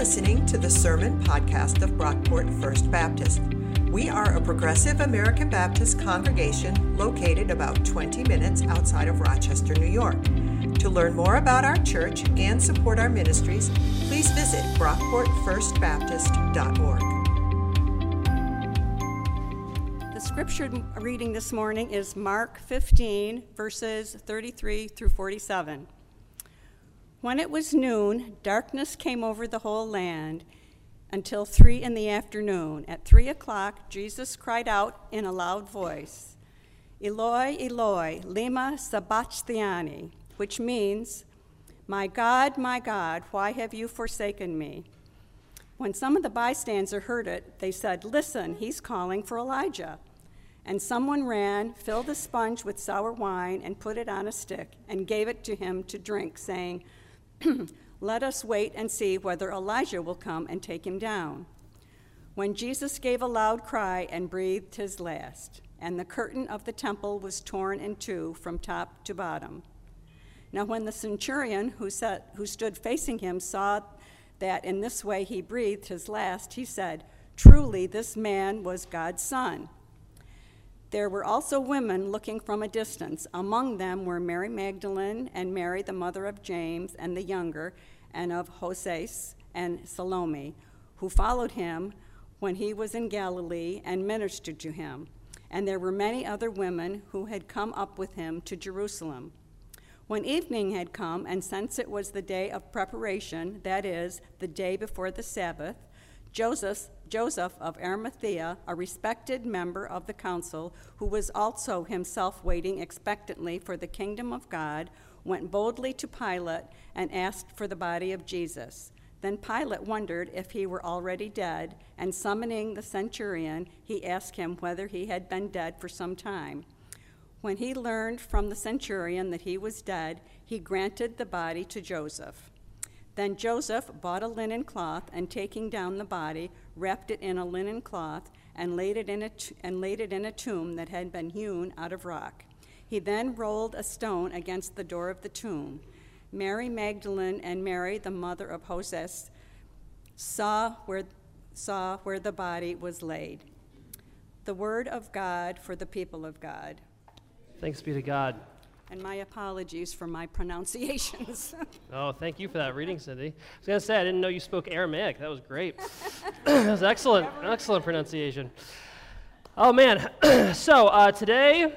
listening to the Sermon Podcast of Brockport First Baptist. We are a progressive American Baptist congregation located about 20 minutes outside of Rochester, New York. To learn more about our church and support our ministries, please visit brockportfirstbaptist.org. The scripture reading this morning is Mark 15, verses 33 through 47. When it was noon, darkness came over the whole land until three in the afternoon. At three o'clock, Jesus cried out in a loud voice, Eloi, Eloi, lema sabachthani, which means, My God, my God, why have you forsaken me? When some of the bystanders heard it, they said, Listen, he's calling for Elijah. And someone ran, filled a sponge with sour wine, and put it on a stick, and gave it to him to drink, saying, Let us wait and see whether Elijah will come and take him down. When Jesus gave a loud cry and breathed his last, and the curtain of the temple was torn in two from top to bottom. Now, when the centurion who, sat, who stood facing him saw that in this way he breathed his last, he said, Truly, this man was God's son. There were also women looking from a distance. Among them were Mary Magdalene and Mary, the mother of James and the younger, and of Joses and Salome, who followed him when he was in Galilee and ministered to him. And there were many other women who had come up with him to Jerusalem. When evening had come, and since it was the day of preparation, that is, the day before the Sabbath, Joseph, Joseph of Arimathea, a respected member of the council, who was also himself waiting expectantly for the kingdom of God, went boldly to Pilate and asked for the body of Jesus. Then Pilate wondered if he were already dead, and summoning the centurion, he asked him whether he had been dead for some time. When he learned from the centurion that he was dead, he granted the body to Joseph. Then Joseph bought a linen cloth, and taking down the body, wrapped it in a linen cloth, and laid it in a, t- and laid it in a tomb that had been hewn out of rock. He then rolled a stone against the door of the tomb. Mary Magdalene and Mary, the mother of Joses, saw where, saw where the body was laid. The word of God for the people of God. Thanks be to God. And my apologies for my pronunciations. oh, thank you for that reading, Cindy. I was going to say, I didn't know you spoke Aramaic. That was great. that was excellent. Excellent pronunciation. Oh, man. so, uh, today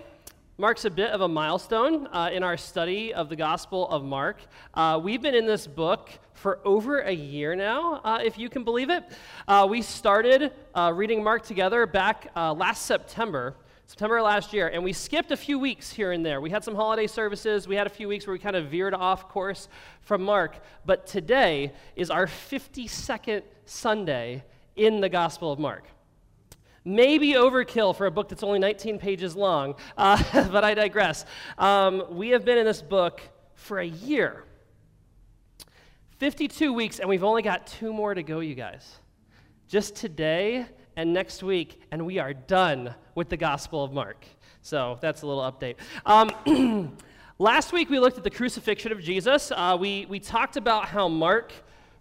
marks a bit of a milestone uh, in our study of the Gospel of Mark. Uh, we've been in this book for over a year now, uh, if you can believe it. Uh, we started uh, reading Mark together back last September. September last year, and we skipped a few weeks here and there. We had some holiday services. We had a few weeks where we kind of veered off course from Mark. But today is our 52nd Sunday in the Gospel of Mark. Maybe overkill for a book that's only 19 pages long, uh, but I digress. Um, we have been in this book for a year 52 weeks, and we've only got two more to go, you guys. Just today and next week, and we are done with the Gospel of Mark. So that's a little update. Um, last week we looked at the crucifixion of Jesus. Uh, we, we talked about how Mark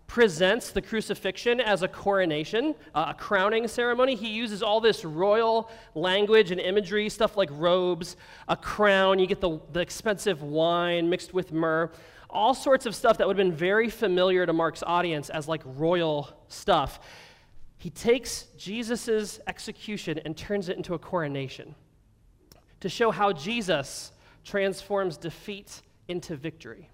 presents the crucifixion as a coronation, uh, a crowning ceremony. He uses all this royal language and imagery, stuff like robes, a crown, you get the, the expensive wine mixed with myrrh, all sorts of stuff that would have been very familiar to Mark's audience as like royal stuff. He takes Jesus' execution and turns it into a coronation to show how Jesus transforms defeat into victory.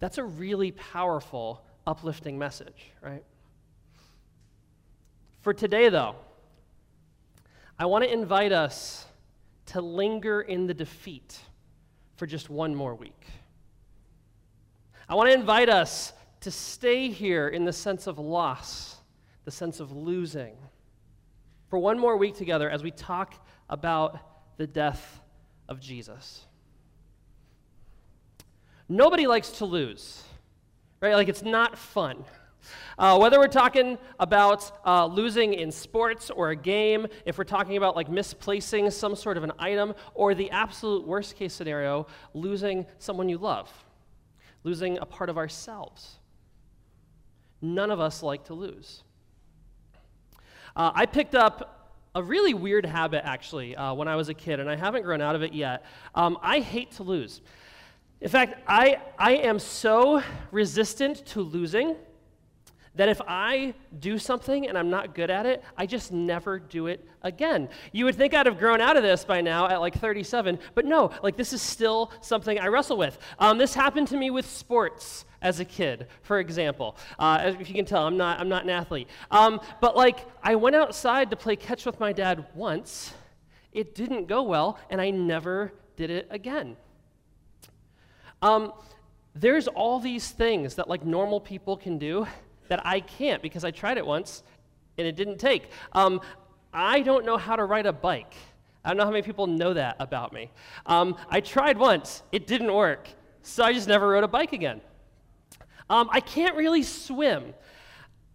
That's a really powerful, uplifting message, right? For today, though, I want to invite us to linger in the defeat for just one more week. I want to invite us to stay here in the sense of loss, the sense of losing, for one more week together as we talk about the death of Jesus. Nobody likes to lose, right? Like, it's not fun. Uh, whether we're talking about uh, losing in sports or a game, if we're talking about like misplacing some sort of an item, or the absolute worst case scenario, losing someone you love, losing a part of ourselves. None of us like to lose. Uh, I picked up a really weird habit, actually, uh, when I was a kid, and I haven't grown out of it yet. Um, I hate to lose. In fact, I, I am so resistant to losing that if I do something and I'm not good at it, I just never do it again. You would think I'd have grown out of this by now at like 37, but no, like this is still something I wrestle with. Um, this happened to me with sports as a kid, for example. Uh, if you can tell, I'm not, I'm not an athlete. Um, but like, I went outside to play catch with my dad once. It didn't go well, and I never did it again. Um, there's all these things that like normal people can do that I can't because I tried it once and it didn't take. Um, I don't know how to ride a bike. I don't know how many people know that about me. Um, I tried once, it didn't work, so I just never rode a bike again. Um, I can't really swim.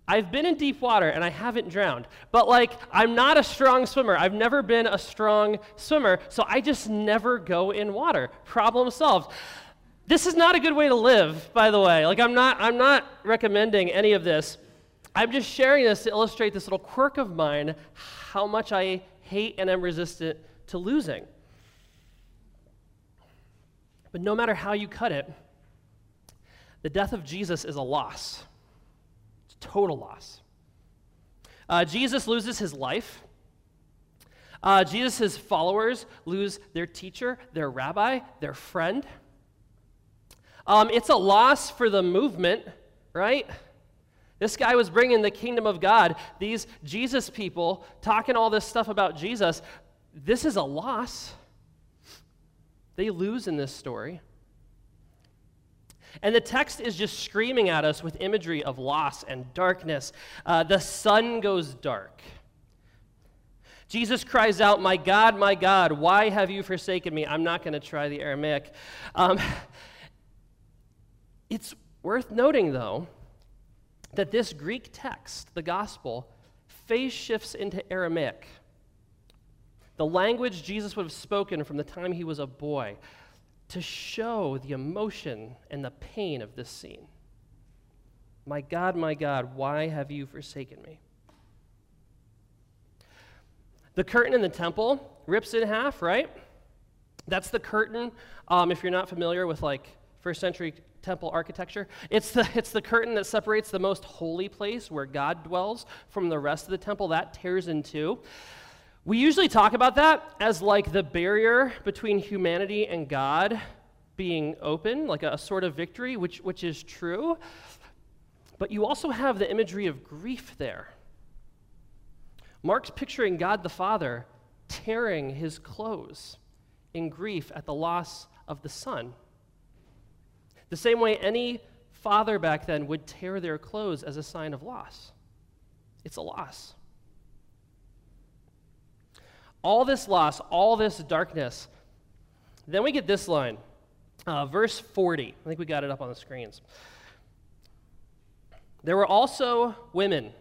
I've been in deep water and I haven't drowned, but like I'm not a strong swimmer. I've never been a strong swimmer, so I just never go in water. Problem solved. This is not a good way to live, by the way. Like I'm not I'm not recommending any of this. I'm just sharing this to illustrate this little quirk of mine, how much I hate and am resistant to losing. But no matter how you cut it, the death of Jesus is a loss. It's a total loss. Uh, Jesus loses his life. Uh, Jesus' followers lose their teacher, their rabbi, their friend. Um, it's a loss for the movement, right? This guy was bringing the kingdom of God. These Jesus people talking all this stuff about Jesus. This is a loss. They lose in this story. And the text is just screaming at us with imagery of loss and darkness. Uh, the sun goes dark. Jesus cries out, My God, my God, why have you forsaken me? I'm not going to try the Aramaic. Um, it's worth noting, though, that this Greek text, the gospel, phase shifts into Aramaic. The language Jesus would have spoken from the time he was a boy to show the emotion and the pain of this scene. My God, my God, why have you forsaken me? The curtain in the temple rips in half, right? That's the curtain. Um, if you're not familiar with like first century temple architecture, it's the, it's the curtain that separates the most holy place where God dwells from the rest of the temple. That tears in two. We usually talk about that as like the barrier between humanity and God being open, like a, a sort of victory, which, which is true. But you also have the imagery of grief there. Mark's picturing God the Father tearing his clothes in grief at the loss of the Son. The same way any father back then would tear their clothes as a sign of loss. It's a loss. All this loss, all this darkness. Then we get this line, uh, verse 40. I think we got it up on the screens. There were also women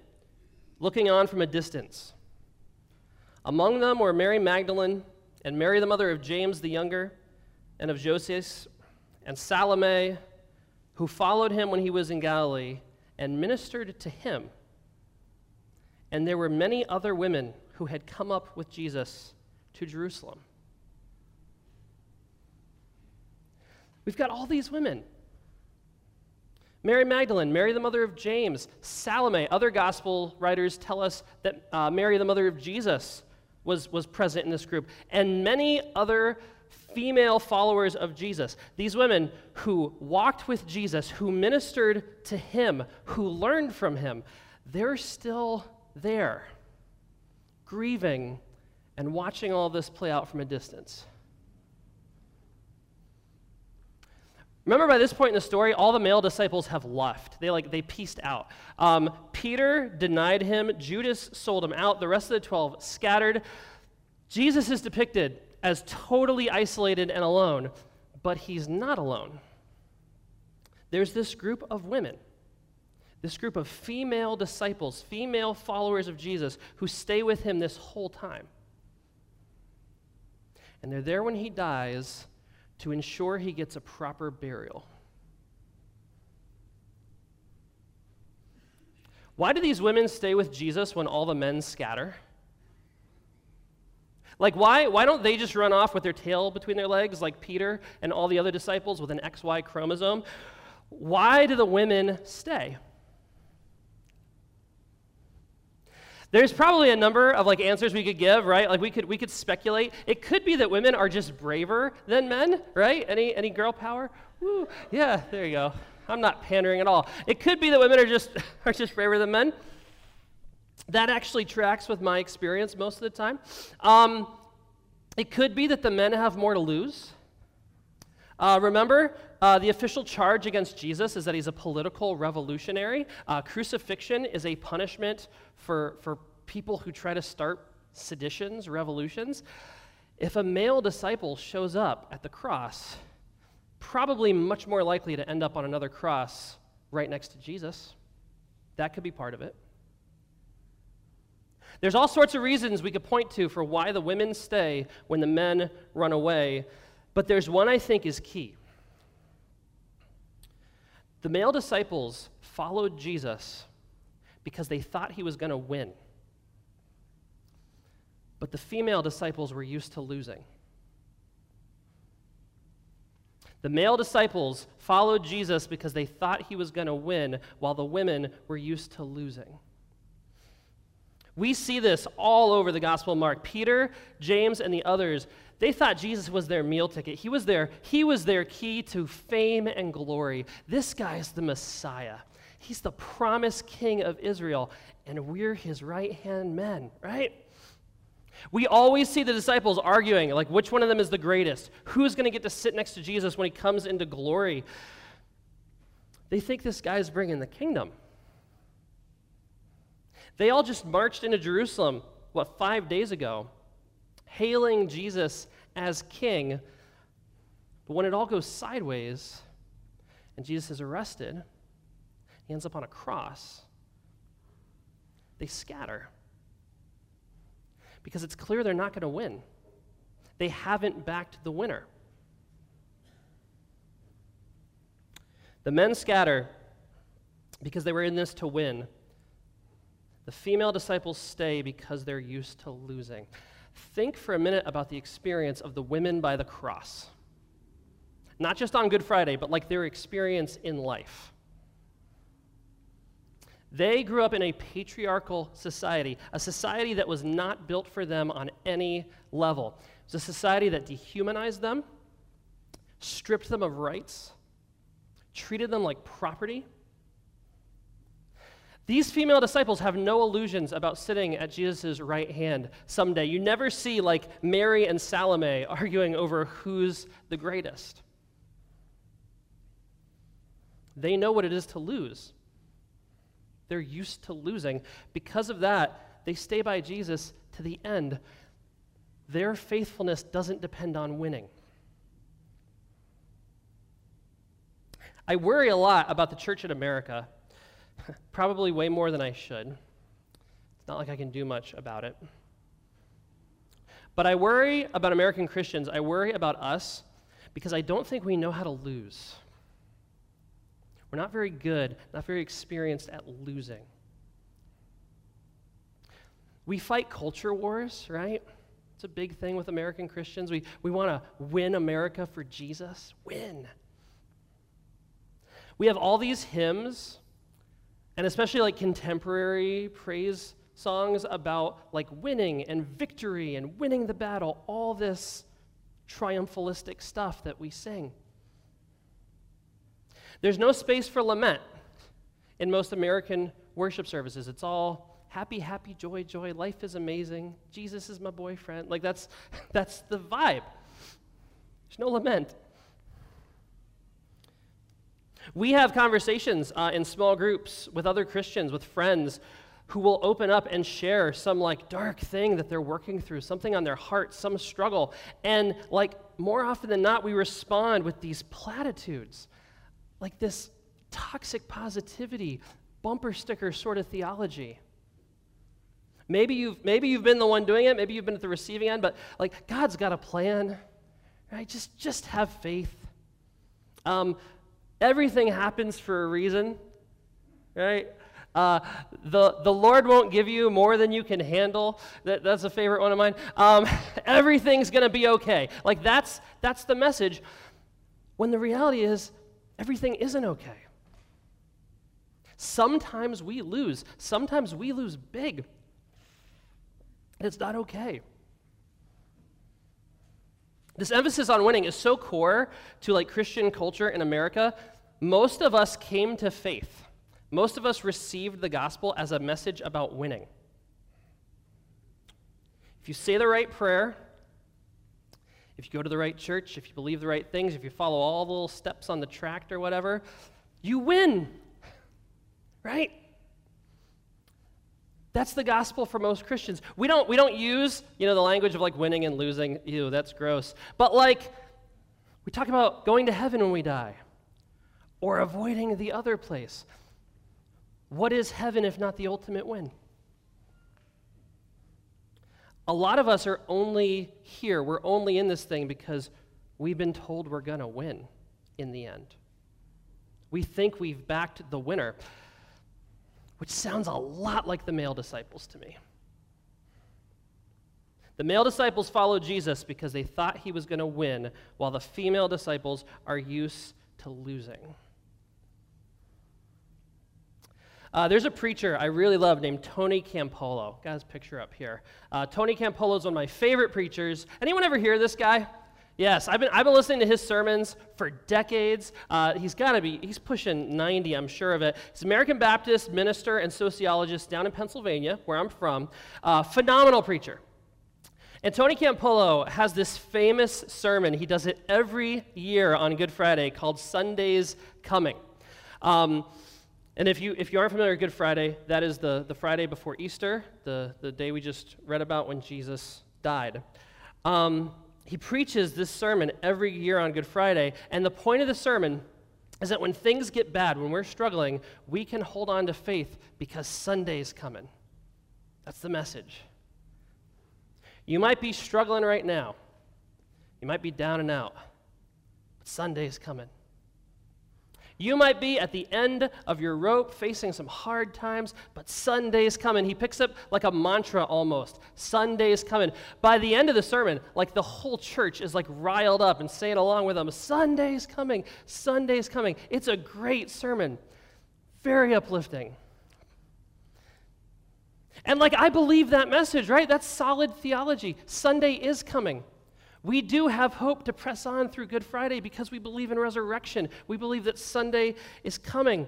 looking on from a distance. Among them were Mary Magdalene and Mary, the mother of James the younger, and of Joses, and Salome, who followed him when he was in Galilee and ministered to him. And there were many other women who had come up with Jesus to Jerusalem. We've got all these women Mary Magdalene, Mary the mother of James, Salome. Other gospel writers tell us that uh, Mary the mother of Jesus was, was present in this group, and many other female followers of Jesus. These women who walked with Jesus, who ministered to him, who learned from him, they're still there grieving and watching all this play out from a distance. Remember, by this point in the story, all the male disciples have left. They like they pieced out. Um, Peter denied him. Judas sold him out. The rest of the twelve scattered. Jesus is depicted as totally isolated and alone, but he's not alone. There's this group of women this group of female disciples, female followers of Jesus, who stay with him this whole time. And they're there when he dies to ensure he gets a proper burial. Why do these women stay with Jesus when all the men scatter? Like, why, why don't they just run off with their tail between their legs, like Peter and all the other disciples with an XY chromosome? Why do the women stay? There's probably a number of like answers we could give, right? Like we could we could speculate. It could be that women are just braver than men, right? Any any girl power? Woo. Yeah, there you go. I'm not pandering at all. It could be that women are just are just braver than men. That actually tracks with my experience most of the time. Um, it could be that the men have more to lose. Uh, remember, uh, the official charge against Jesus is that he's a political revolutionary. Uh, crucifixion is a punishment for, for people who try to start seditions, revolutions. If a male disciple shows up at the cross, probably much more likely to end up on another cross right next to Jesus. That could be part of it. There's all sorts of reasons we could point to for why the women stay when the men run away, but there's one I think is key. The male disciples followed Jesus because they thought he was going to win. But the female disciples were used to losing. The male disciples followed Jesus because they thought he was going to win, while the women were used to losing. We see this all over the Gospel of Mark. Peter, James, and the others, they thought Jesus was their meal ticket. He was their, he was their key to fame and glory. This guy is the Messiah. He's the promised king of Israel, and we're his right hand men, right? We always see the disciples arguing, like, which one of them is the greatest? Who's going to get to sit next to Jesus when he comes into glory? They think this guy's bringing the kingdom. They all just marched into Jerusalem, what, five days ago, hailing Jesus as king. But when it all goes sideways and Jesus is arrested, he ends up on a cross, they scatter because it's clear they're not going to win. They haven't backed the winner. The men scatter because they were in this to win. The female disciples stay because they're used to losing. Think for a minute about the experience of the women by the cross. Not just on Good Friday, but like their experience in life. They grew up in a patriarchal society, a society that was not built for them on any level. It was a society that dehumanized them, stripped them of rights, treated them like property. These female disciples have no illusions about sitting at Jesus' right hand someday. You never see like Mary and Salome arguing over who's the greatest. They know what it is to lose. They're used to losing. Because of that, they stay by Jesus to the end. Their faithfulness doesn't depend on winning. I worry a lot about the church in America, probably way more than I should. It's not like I can do much about it. But I worry about American Christians. I worry about us because I don't think we know how to lose. We're not very good, not very experienced at losing. We fight culture wars, right? It's a big thing with American Christians. We, we want to win America for Jesus. Win. We have all these hymns, and especially like contemporary praise songs about like winning and victory and winning the battle, all this triumphalistic stuff that we sing. There's no space for lament in most American worship services. It's all happy, happy, joy, joy. Life is amazing. Jesus is my boyfriend. Like that's that's the vibe. There's no lament. We have conversations uh, in small groups with other Christians, with friends, who will open up and share some like dark thing that they're working through, something on their heart, some struggle. And like more often than not, we respond with these platitudes like this toxic positivity, bumper sticker sort of theology. Maybe you've, maybe you've been the one doing it, maybe you've been at the receiving end, but like God's got a plan, right? Just, just have faith. Um, everything happens for a reason, right? Uh, the, the Lord won't give you more than you can handle. That, that's a favorite one of mine. Um, everything's going to be okay. Like, that's, that's the message. When the reality is, everything isn't okay. Sometimes we lose. Sometimes we lose big. It's not okay. This emphasis on winning is so core to like Christian culture in America. Most of us came to faith. Most of us received the gospel as a message about winning. If you say the right prayer, if you go to the right church, if you believe the right things, if you follow all the little steps on the tract or whatever, you win. Right? That's the gospel for most Christians. We don't, we don't use, you know, the language of like winning and losing. Ew, that's gross. But like, we talk about going to heaven when we die or avoiding the other place. What is heaven if not the ultimate win? A lot of us are only here, we're only in this thing because we've been told we're going to win in the end. We think we've backed the winner which sounds a lot like the male disciples to me. The male disciples followed Jesus because they thought he was going to win, while the female disciples are used to losing. Uh, there's a preacher I really love named Tony Campolo. Got his picture up here. Uh, Tony Campolo is one of my favorite preachers. Anyone ever hear this guy? Yes, I've been, I've been listening to his sermons for decades. Uh, he's got to be, he's pushing 90, I'm sure of it. He's an American Baptist minister and sociologist down in Pennsylvania, where I'm from. Uh, phenomenal preacher. And Tony Campolo has this famous sermon. He does it every year on Good Friday called Sunday's Coming. Um, and if you, if you aren't familiar with Good Friday, that is the, the Friday before Easter, the, the day we just read about when Jesus died. Um, he preaches this sermon every year on Good Friday, and the point of the sermon is that when things get bad, when we're struggling, we can hold on to faith because Sunday's coming. That's the message. You might be struggling right now. You might be down and out. But Sunday's coming. You might be at the end of your rope facing some hard times, but Sunday's coming. He picks up like a mantra almost. Sunday's coming. By the end of the sermon, like the whole church is like riled up and saying along with him, Sunday's coming. Sunday's coming. It's a great sermon. Very uplifting. And like I believe that message, right? That's solid theology. Sunday is coming. We do have hope to press on through Good Friday because we believe in resurrection. We believe that Sunday is coming.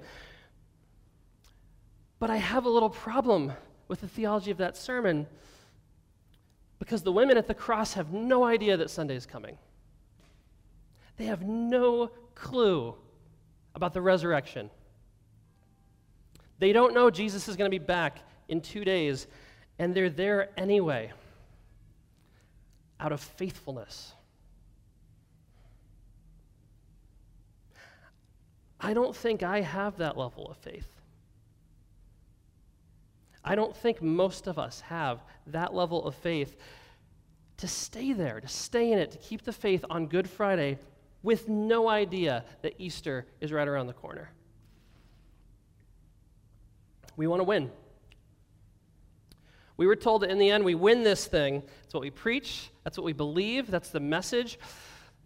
But I have a little problem with the theology of that sermon because the women at the cross have no idea that Sunday is coming. They have no clue about the resurrection. They don't know Jesus is going to be back in two days, and they're there anyway out of faithfulness. I don't think I have that level of faith. I don't think most of us have that level of faith to stay there, to stay in it, to keep the faith on Good Friday with no idea that Easter is right around the corner. We want to win. We were told that in the end we win this thing. It's what we preach, that's what we believe, that's the message.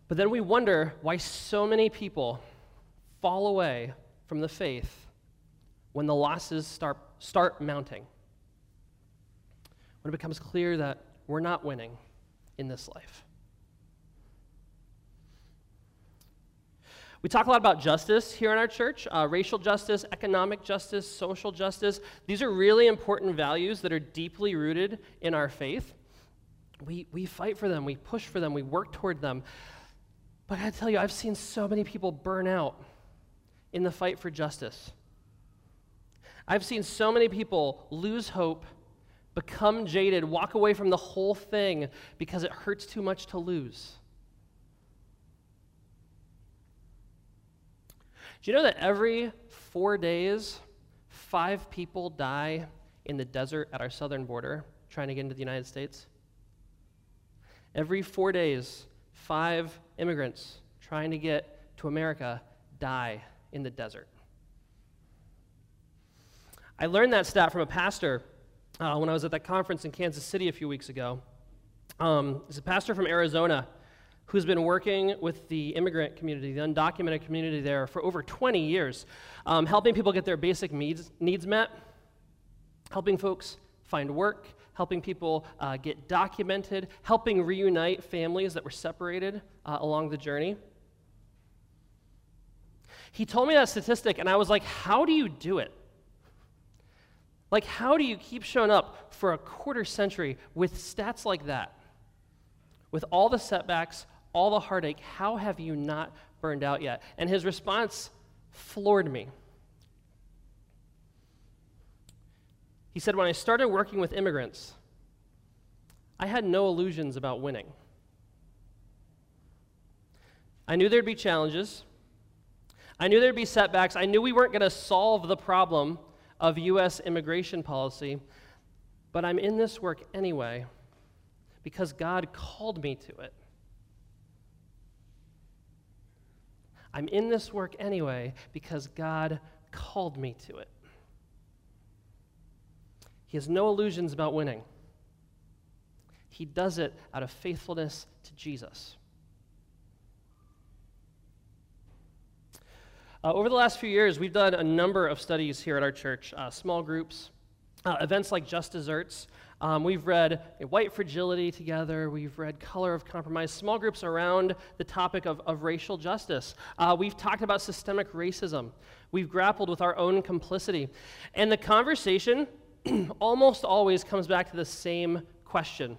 But then we wonder why so many people fall away from the faith when the losses start, start mounting. When it becomes clear that we're not winning in this life. We talk a lot about justice here in our church uh, racial justice, economic justice, social justice. These are really important values that are deeply rooted in our faith. We, we fight for them, we push for them, we work toward them. But I tell you, I've seen so many people burn out in the fight for justice. I've seen so many people lose hope, become jaded, walk away from the whole thing because it hurts too much to lose. Do you know that every four days, five people die in the desert at our southern border trying to get into the United States? Every four days, five immigrants trying to get to America die in the desert. I learned that stat from a pastor uh, when I was at that conference in Kansas City a few weeks ago. Um, it's a pastor from Arizona who's been working with the immigrant community, the undocumented community there, for over 20 years, um, helping people get their basic needs, needs met, helping folks find work, helping people uh, get documented, helping reunite families that were separated uh, along the journey. He told me that statistic, and I was like, How do you do it? Like, how do you keep showing up for a quarter century with stats like that? With all the setbacks, all the heartache, how have you not burned out yet? And his response floored me. He said, When I started working with immigrants, I had no illusions about winning. I knew there'd be challenges. I knew there'd be setbacks. I knew we weren't going to solve the problem of U.S. immigration policy, but I'm in this work anyway because God called me to it. I'm in this work anyway because God called me to it. He has no illusions about winning. He does it out of faithfulness to Jesus. Uh, over the last few years, we've done a number of studies here at our church, uh, small groups, uh, events like Just Desserts. Um, we've read White Fragility together. We've read Color of Compromise, small groups around the topic of, of racial justice. Uh, we've talked about systemic racism. We've grappled with our own complicity. And the conversation almost always comes back to the same question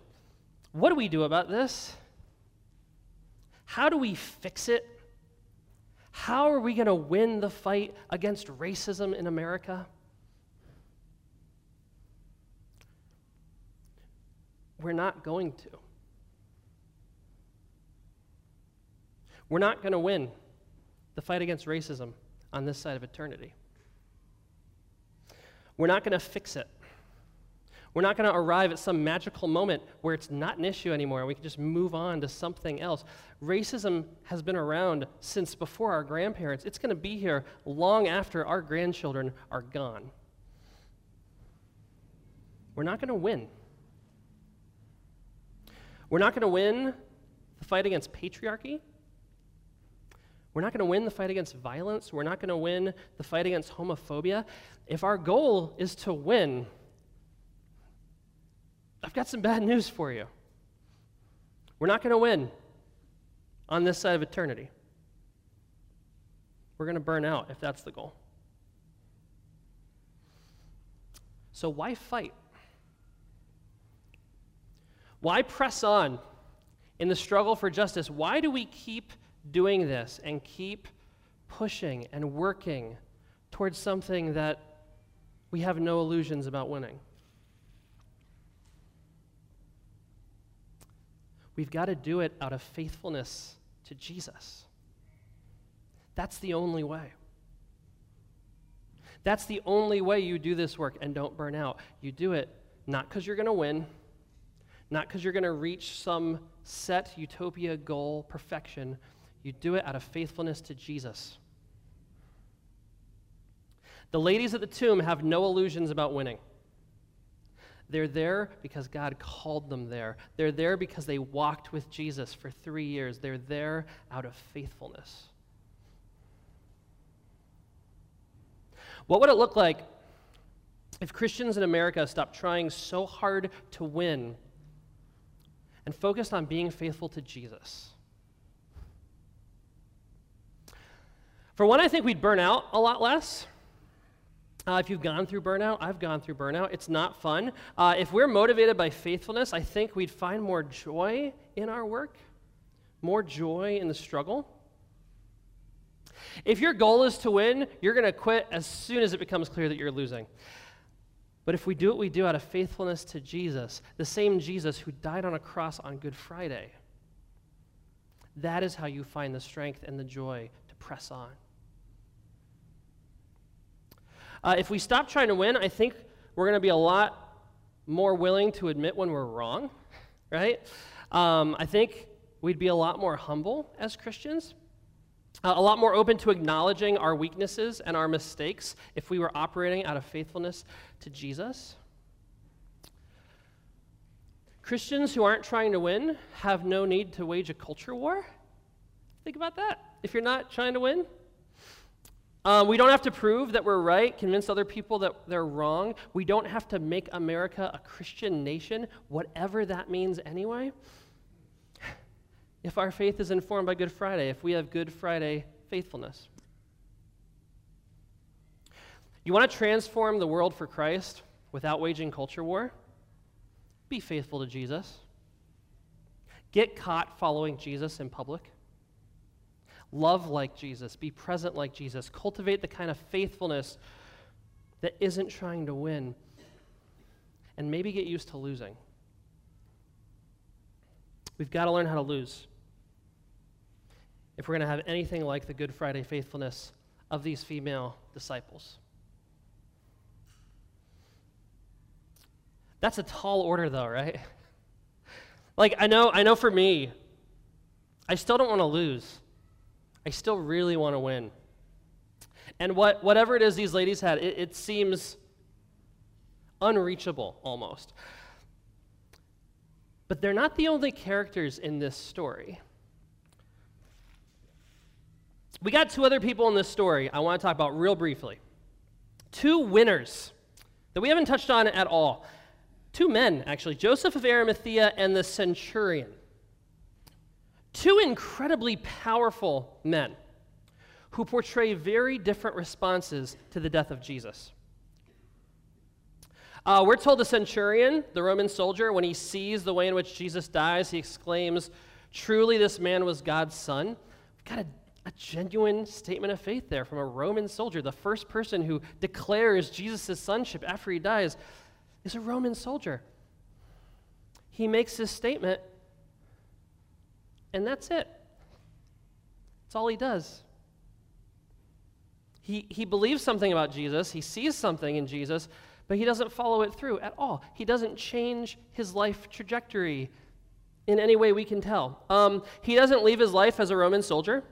What do we do about this? How do we fix it? How are we going to win the fight against racism in America? We're not going to. We're not going to win the fight against racism on this side of eternity. We're not going to fix it. We're not going to arrive at some magical moment where it's not an issue anymore. and We can just move on to something else. Racism has been around since before our grandparents. It's going to be here long after our grandchildren are gone. We're not going to win. We're not going to win the fight against patriarchy. We're not going to win the fight against violence. We're not going to win the fight against homophobia. If our goal is to win, I've got some bad news for you. We're not going to win on this side of eternity. We're going to burn out if that's the goal. So, why fight? Why press on in the struggle for justice? Why do we keep doing this and keep pushing and working towards something that we have no illusions about winning? We've got to do it out of faithfulness to Jesus. That's the only way. That's the only way you do this work and don't burn out. You do it not because you're going to win, not because you're going to reach some set utopia goal, perfection. You do it out of faithfulness to Jesus. The ladies at the tomb have no illusions about winning. They're there because God called them there. They're there because they walked with Jesus for three years. They're there out of faithfulness. What would it look like if Christians in America stopped trying so hard to win and focused on being faithful to Jesus? For one, I think we'd burn out a lot less. Uh, if you've gone through burnout, I've gone through burnout. It's not fun. Uh, if we're motivated by faithfulness, I think we'd find more joy in our work, more joy in the struggle. If your goal is to win, you're going to quit as soon as it becomes clear that you're losing. But if we do what we do out of faithfulness to Jesus, the same Jesus who died on a cross on Good Friday, that is how you find the strength and the joy to press on. Uh, if we stop trying to win, I think we're going to be a lot more willing to admit when we're wrong, right? Um, I think we'd be a lot more humble as Christians. uh, a lot more open to acknowledging our weaknesses and our mistakes if we were operating out of faithfulness to Jesus. Christians who aren't trying to win have no need to wage a culture war. Think about that. If you're not trying to win, um, we don't have to prove that we're right, convince other people that they're wrong. We don't have to make America a Christian nation, whatever that means anyway. If our faith is informed by Good Friday, if we have Good Friday faithfulness. You want to transform the world for Christ without waging culture war? Be faithful to Jesus. Get caught following Jesus in public. Love like Jesus. Be present like Jesus. Cultivate the kind of faithfulness that isn't trying to win. And maybe get used to losing. We've got to learn how to lose if we're going to have anything like the Good Friday faithfulness of these female disciples. That's a tall order, though, right? Like, I know, I know for me, I still don't want to lose. I still really want to win. And what, whatever it is these ladies had, it, it seems unreachable almost. But they're not the only characters in this story. We got two other people in this story I want to talk about real briefly. Two winners that we haven't touched on at all two men, actually Joseph of Arimathea and the centurion. Two incredibly powerful men who portray very different responses to the death of Jesus. Uh, we're told the centurion, the Roman soldier, when he sees the way in which Jesus dies, he exclaims, Truly, this man was God's son. We've got a, a genuine statement of faith there from a Roman soldier. The first person who declares Jesus' sonship after he dies is a Roman soldier. He makes this statement, and that's it. That's all he does. He, he believes something about Jesus, he sees something in Jesus, but he doesn't follow it through at all. He doesn't change his life trajectory in any way we can tell. Um, he doesn't leave his life as a Roman soldier.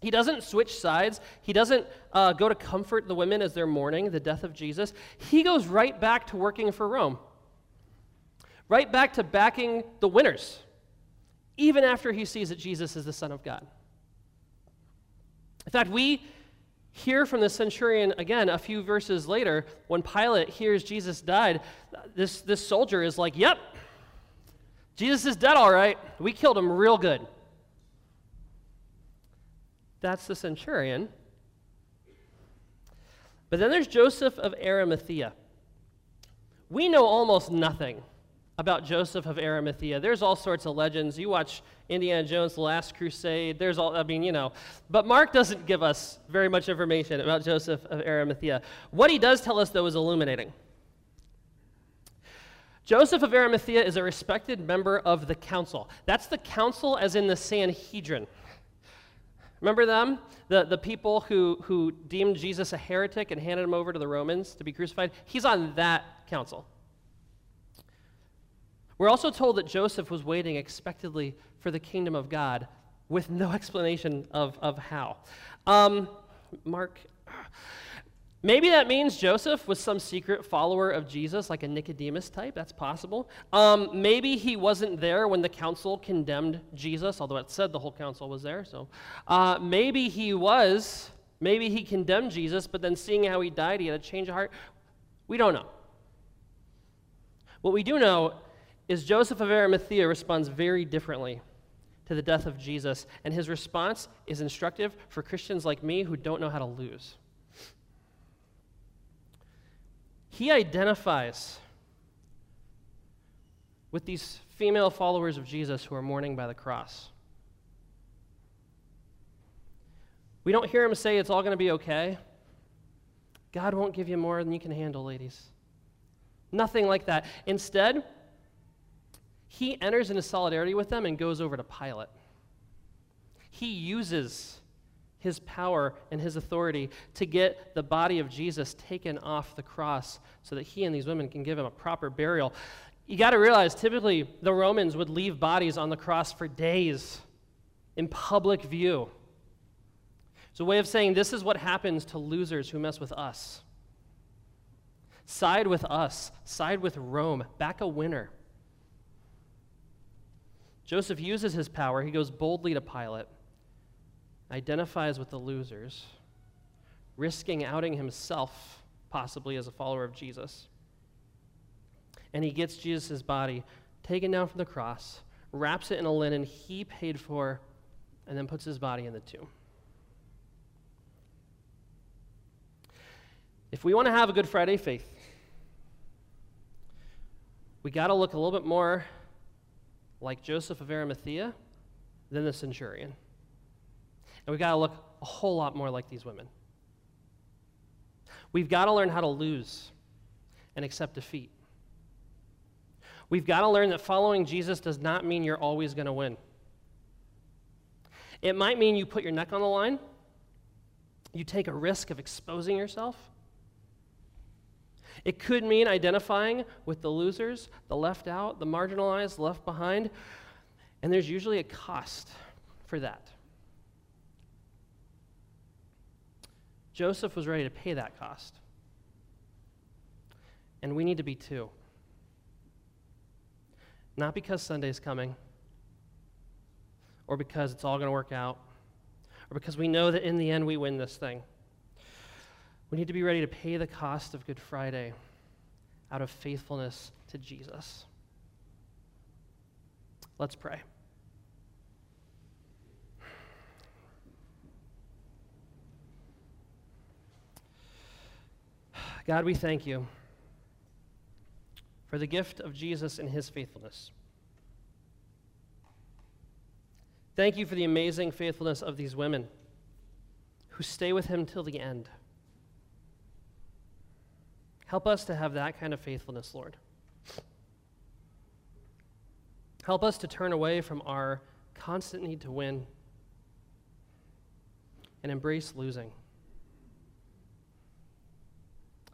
He doesn't switch sides. He doesn't uh, go to comfort the women as they're mourning the death of Jesus. He goes right back to working for Rome, right back to backing the winners, even after he sees that Jesus is the Son of God. In fact, we hear from the centurion again a few verses later when Pilate hears Jesus died. This, this soldier is like, Yep, Jesus is dead, all right. We killed him real good. That's the centurion. But then there's Joseph of Arimathea. We know almost nothing about Joseph of Arimathea. There's all sorts of legends. You watch Indiana Jones, The Last Crusade, there's all, I mean, you know. But Mark doesn't give us very much information about Joseph of Arimathea. What he does tell us, though, is illuminating. Joseph of Arimathea is a respected member of the council. That's the council, as in the Sanhedrin. Remember them? The, the people who, who deemed Jesus a heretic and handed him over to the Romans to be crucified? He's on that council. We're also told that Joseph was waiting expectantly for the kingdom of God with no explanation of, of how. Um, Mark. Maybe that means Joseph was some secret follower of Jesus, like a Nicodemus type. That's possible. Um, maybe he wasn't there when the council condemned Jesus, although it said the whole council was there. So uh, maybe he was. Maybe he condemned Jesus, but then seeing how he died, he had a change of heart. We don't know. What we do know is Joseph of Arimathea responds very differently to the death of Jesus, and his response is instructive for Christians like me who don't know how to lose. he identifies with these female followers of Jesus who are mourning by the cross. We don't hear him say it's all going to be okay. God won't give you more than you can handle, ladies. Nothing like that. Instead, he enters into solidarity with them and goes over to Pilate. He uses his power and his authority to get the body of Jesus taken off the cross so that he and these women can give him a proper burial. You got to realize, typically, the Romans would leave bodies on the cross for days in public view. It's a way of saying this is what happens to losers who mess with us. Side with us, side with Rome, back a winner. Joseph uses his power. He goes boldly to Pilate, identifies with the losers, risking outing himself, possibly as a follower of Jesus. And he gets Jesus' body taken down from the cross, wraps it in a linen he paid for, and then puts his body in the tomb. If we want to have a Good Friday faith, we got to look a little bit more like Joseph of Arimathea than the centurion. And we've got to look a whole lot more like these women. We've got to learn how to lose and accept defeat. We've got to learn that following Jesus does not mean you're always going to win. It might mean you put your neck on the line, you take a risk of exposing yourself. It could mean identifying with the losers, the left out, the marginalized, left behind, and there's usually a cost for that. Joseph was ready to pay that cost. And we need to be too. Not because Sunday's coming, or because it's all going to work out, or because we know that in the end we win this thing. We need to be ready to pay the cost of Good Friday out of faithfulness to Jesus. Let's pray. God, we thank you for the gift of Jesus and his faithfulness. Thank you for the amazing faithfulness of these women who stay with him till the end. Help us to have that kind of faithfulness, Lord. Help us to turn away from our constant need to win and embrace losing.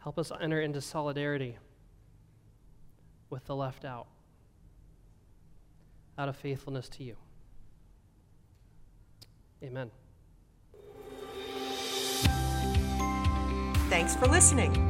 Help us enter into solidarity with the left out out of faithfulness to you. Amen. Thanks for listening.